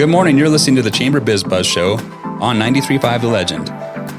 Good morning. You're listening to the Chamber Biz Buzz Show on 93.5 The Legend.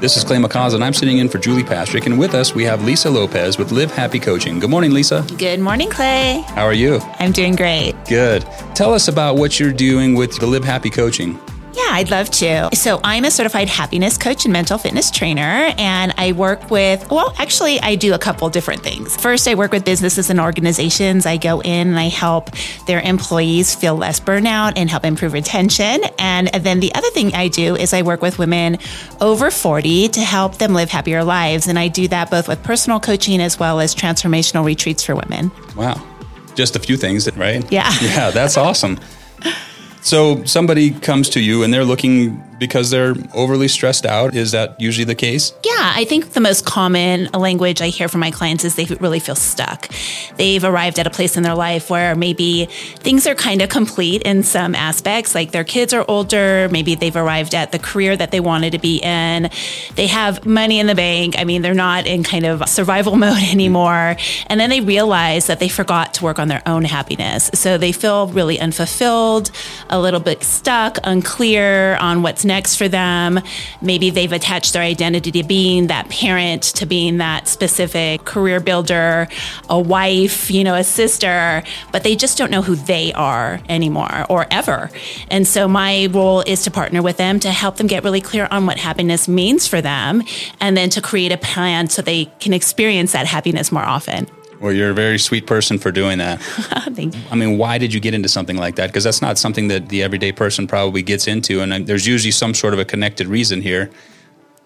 This is Clay McCaws, and I'm sitting in for Julie Pastrick. And with us, we have Lisa Lopez with Live Happy Coaching. Good morning, Lisa. Good morning, Clay. How are you? I'm doing great. Good. Tell us about what you're doing with the Live Happy Coaching. Yeah, I'd love to. So, I'm a certified happiness coach and mental fitness trainer, and I work with, well, actually, I do a couple different things. First, I work with businesses and organizations. I go in and I help their employees feel less burnout and help improve retention. And then the other thing I do is I work with women over 40 to help them live happier lives. And I do that both with personal coaching as well as transformational retreats for women. Wow. Just a few things, right? Yeah. Yeah, that's awesome. So somebody comes to you and they're looking because they're overly stressed out. Is that usually the case? Yeah, I think the most common language I hear from my clients is they really feel stuck. They've arrived at a place in their life where maybe things are kind of complete in some aspects, like their kids are older, maybe they've arrived at the career that they wanted to be in. They have money in the bank. I mean, they're not in kind of survival mode anymore. And then they realize that they forgot to work on their own happiness. So they feel really unfulfilled, a little bit stuck, unclear on what's next for them. Maybe they've attached their identity to being that parent, to being that specific career builder, a wife, you know, a sister, but they just don't know who they are anymore or ever. And so my role is to partner with them to help them get really clear on what happiness means for them and then to create a plan so they can experience that happiness more often. Well, you're a very sweet person for doing that. Thank you. I mean, why did you get into something like that? Because that's not something that the everyday person probably gets into, and uh, there's usually some sort of a connected reason here.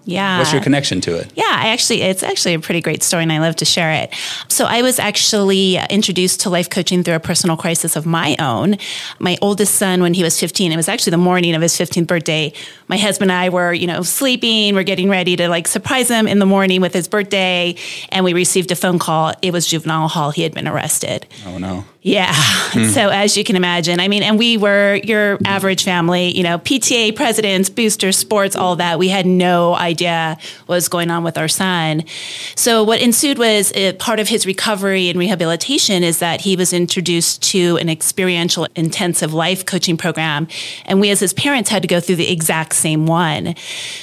Yeah. What's your connection to it? Yeah, I actually, it's actually a pretty great story and I love to share it. So I was actually introduced to life coaching through a personal crisis of my own. My oldest son, when he was 15, it was actually the morning of his 15th birthday. My husband and I were, you know, sleeping. We're getting ready to like surprise him in the morning with his birthday. And we received a phone call. It was juvenile hall. He had been arrested. Oh, no. Yeah. Hmm. So as you can imagine, I mean, and we were your average family, you know, PTA presidents, boosters, sports, all that. We had no idea what was going on with our son. So what ensued was uh, part of his recovery and rehabilitation is that he was introduced to an experiential intensive life coaching program. And we as his parents had to go through the exact same one.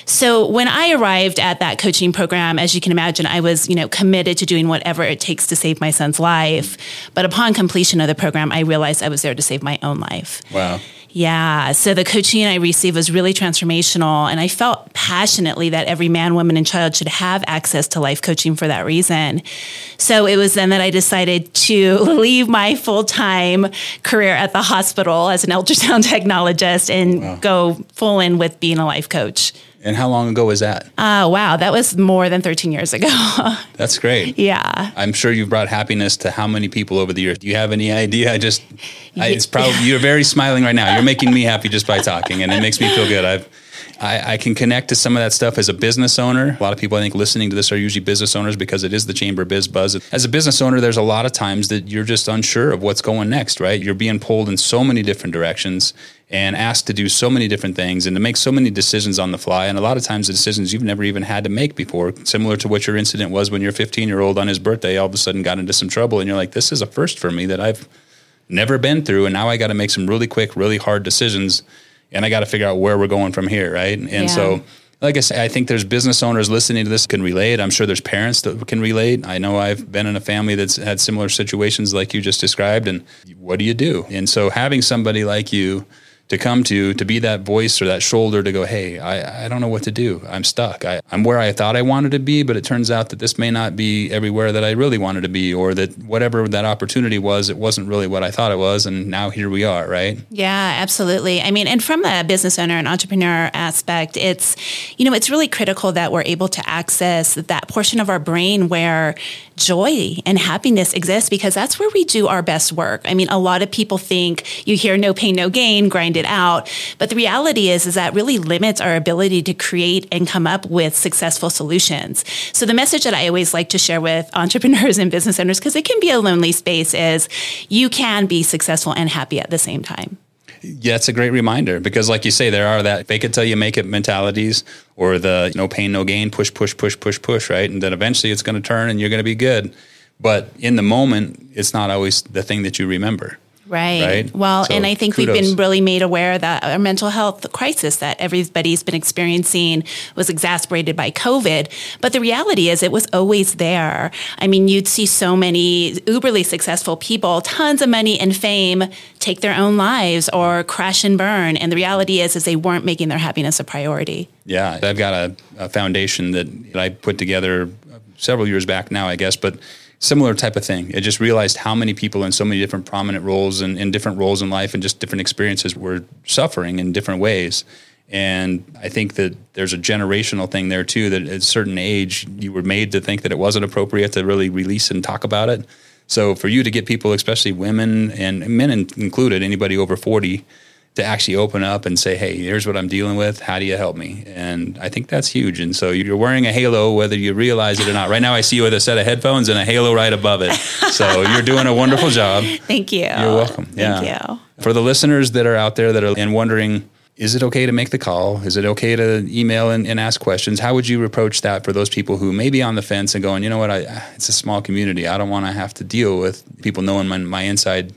So when I arrived at that coaching program, as you can imagine, I was, you know, committed to doing whatever it takes to save my son's life. But upon completion of the program, I realized I was there to save my own life. Wow. Yeah. So the coaching I received was really transformational. And I felt passionately that every man, woman, and child should have access to life coaching for that reason. So it was then that I decided to leave my full time career at the hospital as an ultrasound technologist and wow. go full in with being a life coach. And how long ago was that? Oh, uh, wow. That was more than 13 years ago. That's great. Yeah. I'm sure you've brought happiness to how many people over the years? Do you have any idea? I just, I, it's probably, you're very smiling right now. You're making me happy just by talking, and it makes me feel good. I've, I, I, can connect to some of that stuff as a business owner. A lot of people I think listening to this are usually business owners because it is the Chamber Biz Buzz. As a business owner, there's a lot of times that you're just unsure of what's going next, right? You're being pulled in so many different directions and asked to do so many different things and to make so many decisions on the fly. And a lot of times the decisions you've never even had to make before, similar to what your incident was when your 15 year old on his birthday all of a sudden got into some trouble. And you're like, this is a first for me that I've never been through. And now I got to make some really quick, really hard decisions and I got to figure out where we're going from here, right? And yeah. so, like I say, I think there's business owners listening to this can relate. I'm sure there's parents that can relate. I know I've been in a family that's had similar situations like you just described. And what do you do? And so, having somebody like you to come to to be that voice or that shoulder to go hey i, I don't know what to do. I'm stuck. I, i'm where i thought i wanted to be but it turns out that this may not be everywhere that i really wanted to be or that whatever that opportunity was it wasn't really what i thought it was and now here we are right? Yeah absolutely. I mean and from a business owner and entrepreneur aspect it's you know it's really critical that we're able to access that portion of our brain where joy and happiness exists because that's where we do our best work. I mean, a lot of people think you hear no pain, no gain, grind it out. But the reality is, is that really limits our ability to create and come up with successful solutions. So the message that I always like to share with entrepreneurs and business owners, because it can be a lonely space, is you can be successful and happy at the same time. Yeah, it's a great reminder because, like you say, there are that fake it till you make it mentalities or the no pain, no gain, push, push, push, push, push, right? And then eventually it's going to turn and you're going to be good. But in the moment, it's not always the thing that you remember. Right. Right. Well, So, and I think kudos. we've been really made aware that our mental health crisis that everybody's been experiencing was exacerbated by COVID. But the reality is, it was always there. I mean, you'd see so many uberly successful people, tons of money and fame, take their own lives or crash and burn. And the reality is, is they weren't making their happiness a priority. Yeah, I've got a, a foundation that I put together several years back now, I guess, but similar type of thing. I just realized how many people in so many different prominent roles and in different roles in life and just different experiences were suffering in different ways. And I think that there's a generational thing there too. That at a certain age, you were made to think that it wasn't appropriate to really release and talk about it. So for you to get people, especially women and men included, anybody over forty, to actually open up and say, "Hey, here's what I'm dealing with. How do you help me?" And I think that's huge. And so you're wearing a halo, whether you realize it or not. Right now, I see you with a set of headphones and a halo right above it. So you're doing a wonderful job. Thank you. You're welcome. Yeah. You. For the listeners that are out there that are and wondering, is it okay to make the call? Is it okay to email and, and ask questions? How would you approach that for those people who may be on the fence and going, you know what, I, it's a small community. I don't want to have to deal with people knowing my, my inside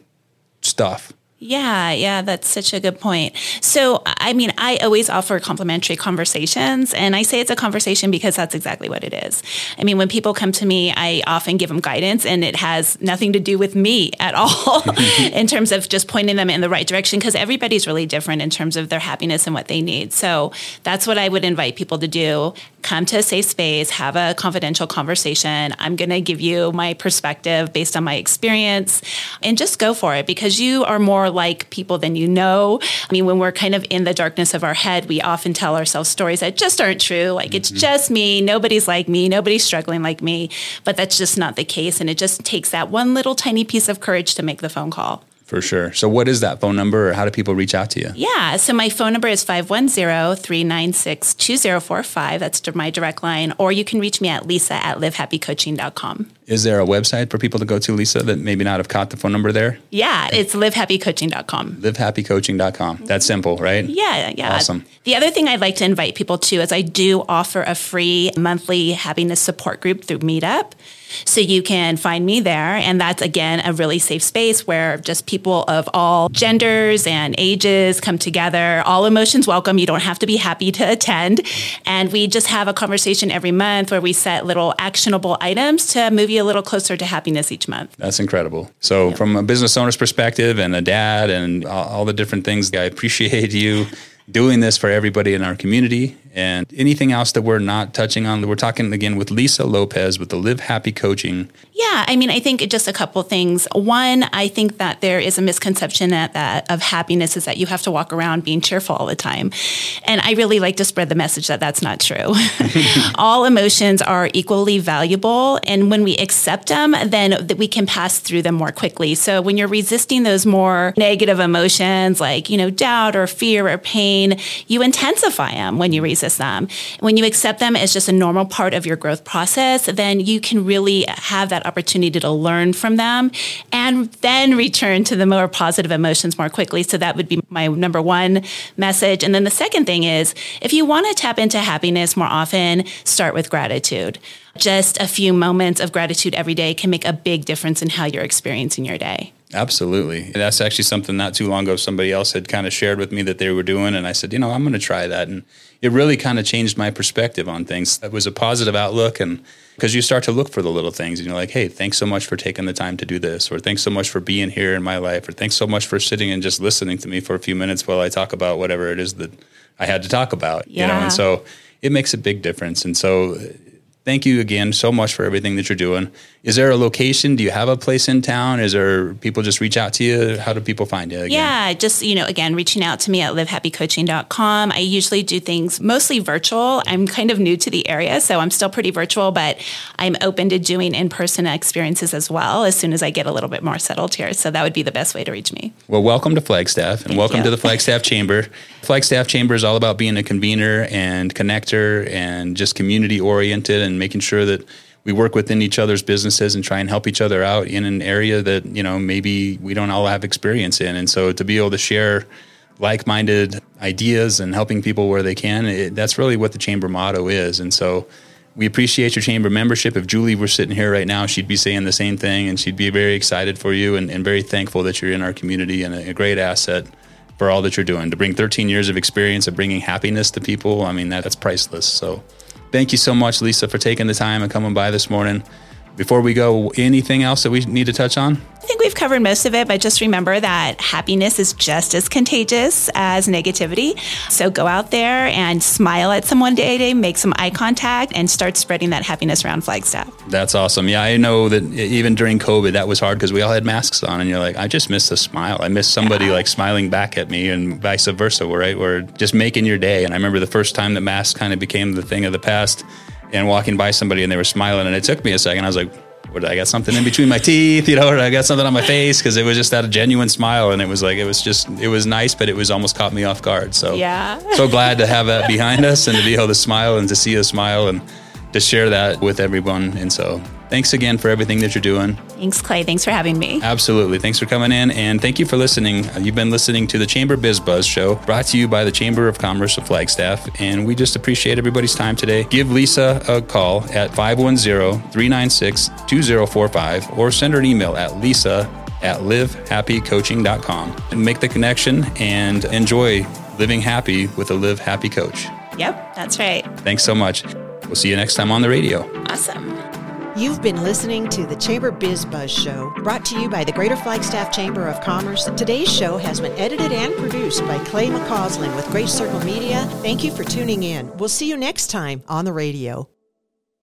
stuff. Yeah, yeah, that's such a good point. So, I mean, I always offer complimentary conversations, and I say it's a conversation because that's exactly what it is. I mean, when people come to me, I often give them guidance, and it has nothing to do with me at all in terms of just pointing them in the right direction because everybody's really different in terms of their happiness and what they need. So, that's what I would invite people to do. Come to a safe space, have a confidential conversation. I'm going to give you my perspective based on my experience, and just go for it because you are more like people than you know. I mean, when we're kind of in the darkness of our head, we often tell ourselves stories that just aren't true. Like, it's mm-hmm. just me. Nobody's like me. Nobody's struggling like me. But that's just not the case. And it just takes that one little tiny piece of courage to make the phone call. For sure. So, what is that phone number, or how do people reach out to you? Yeah. So my phone number is 510-396-2045. That's my direct line. Or you can reach me at lisa at livehappycoaching.com. Is there a website for people to go to, Lisa, that maybe not have caught the phone number there? Yeah, it's livehappycoaching.com. Livehappycoaching.com. Mm-hmm. That's simple, right? Yeah, yeah. Awesome. The other thing I'd like to invite people to is I do offer a free monthly happiness support group through Meetup. So you can find me there. And that's, again, a really safe space where just people of all genders and ages come together. All emotions welcome. You don't have to be happy to attend. And we just have a conversation every month where we set little actionable items to move you a little closer to happiness each month. That's incredible. So, from a business owner's perspective and a dad and all, all the different things, I appreciate you doing this for everybody in our community. And anything else that we're not touching on, we're talking again with Lisa Lopez with the Live Happy Coaching. Yeah, I mean, I think just a couple things. One, I think that there is a misconception that, that of happiness is that you have to walk around being cheerful all the time, and I really like to spread the message that that's not true. all emotions are equally valuable, and when we accept them, then that we can pass through them more quickly. So when you're resisting those more negative emotions like you know doubt or fear or pain, you intensify them when you resist them. When you accept them as just a normal part of your growth process, then you can really have that opportunity to learn from them and then return to the more positive emotions more quickly. So that would be my number one message. And then the second thing is if you want to tap into happiness more often, start with gratitude. Just a few moments of gratitude every day can make a big difference in how you're experiencing your day. Absolutely. That's actually something not too long ago somebody else had kind of shared with me that they were doing. And I said, you know, I'm going to try that. And it really kind of changed my perspective on things. It was a positive outlook. And because you start to look for the little things and you're like, hey, thanks so much for taking the time to do this, or thanks so much for being here in my life, or thanks so much for sitting and just listening to me for a few minutes while I talk about whatever it is that I had to talk about. You know, and so it makes a big difference. And so thank you again so much for everything that you're doing. Is there a location? Do you have a place in town? Is there people just reach out to you? How do people find you? Again? Yeah, just, you know, again, reaching out to me at livehappycoaching.com. I usually do things mostly virtual. I'm kind of new to the area, so I'm still pretty virtual, but I'm open to doing in person experiences as well as soon as I get a little bit more settled here. So that would be the best way to reach me. Well, welcome to Flagstaff and Thank welcome you. to the Flagstaff Chamber. Flagstaff Chamber is all about being a convener and connector and just community oriented and making sure that we work within each other's businesses and try and help each other out in an area that, you know, maybe we don't all have experience in. And so to be able to share like-minded ideas and helping people where they can, it, that's really what the chamber motto is. And so we appreciate your chamber membership. If Julie were sitting here right now, she'd be saying the same thing and she'd be very excited for you and, and very thankful that you're in our community and a, a, great asset for all that you're doing. To bring 13 years of experience of bringing happiness to people, I mean, that, that's priceless. So thank you so much, Lisa, for taking the time and coming by this morning. Before we go, anything else that we need to touch on? I think we've covered most of it, but just remember that happiness is just as contagious as negativity. So go out there and smile at someone today, make some eye contact, and start spreading that happiness around Flagstaff. That's awesome. Yeah, I know that even during COVID, that was hard because we all had masks on, and you're like, I just miss a smile. I miss somebody yeah. like smiling back at me, and vice versa, right? Or just making your day. And I remember the first time that masks kind of became the thing of the past and walking by somebody and they were smiling and it took me a second. I was like, what I got something in between my teeth, you know, or I got something on my face because it was just that a genuine smile and it was like it was just it was nice, but it was almost caught me off guard. So yeah, so glad to have that behind us and to be able to smile and to see a smile and to share that with everyone. And so thanks again for everything that you're doing. Thanks, Clay. Thanks for having me. Absolutely. Thanks for coming in. And thank you for listening. Uh, you've been listening to the Chamber Biz Buzz Show, brought to you by the Chamber of Commerce of Flagstaff. And we just appreciate everybody's time today. Give Lisa a call at 510 396 2045 or send her an email at lisa at livehappycoaching.com and make the connection and enjoy living happy with a Live Happy Coach. Yep, that's right. Thanks so much. We'll see you next time on the radio. Awesome. You've been listening to the Chamber Biz Buzz Show, brought to you by the Greater Flagstaff Chamber of Commerce. Today's show has been edited and produced by Clay McCausland with Great Circle Media. Thank you for tuning in. We'll see you next time on the radio.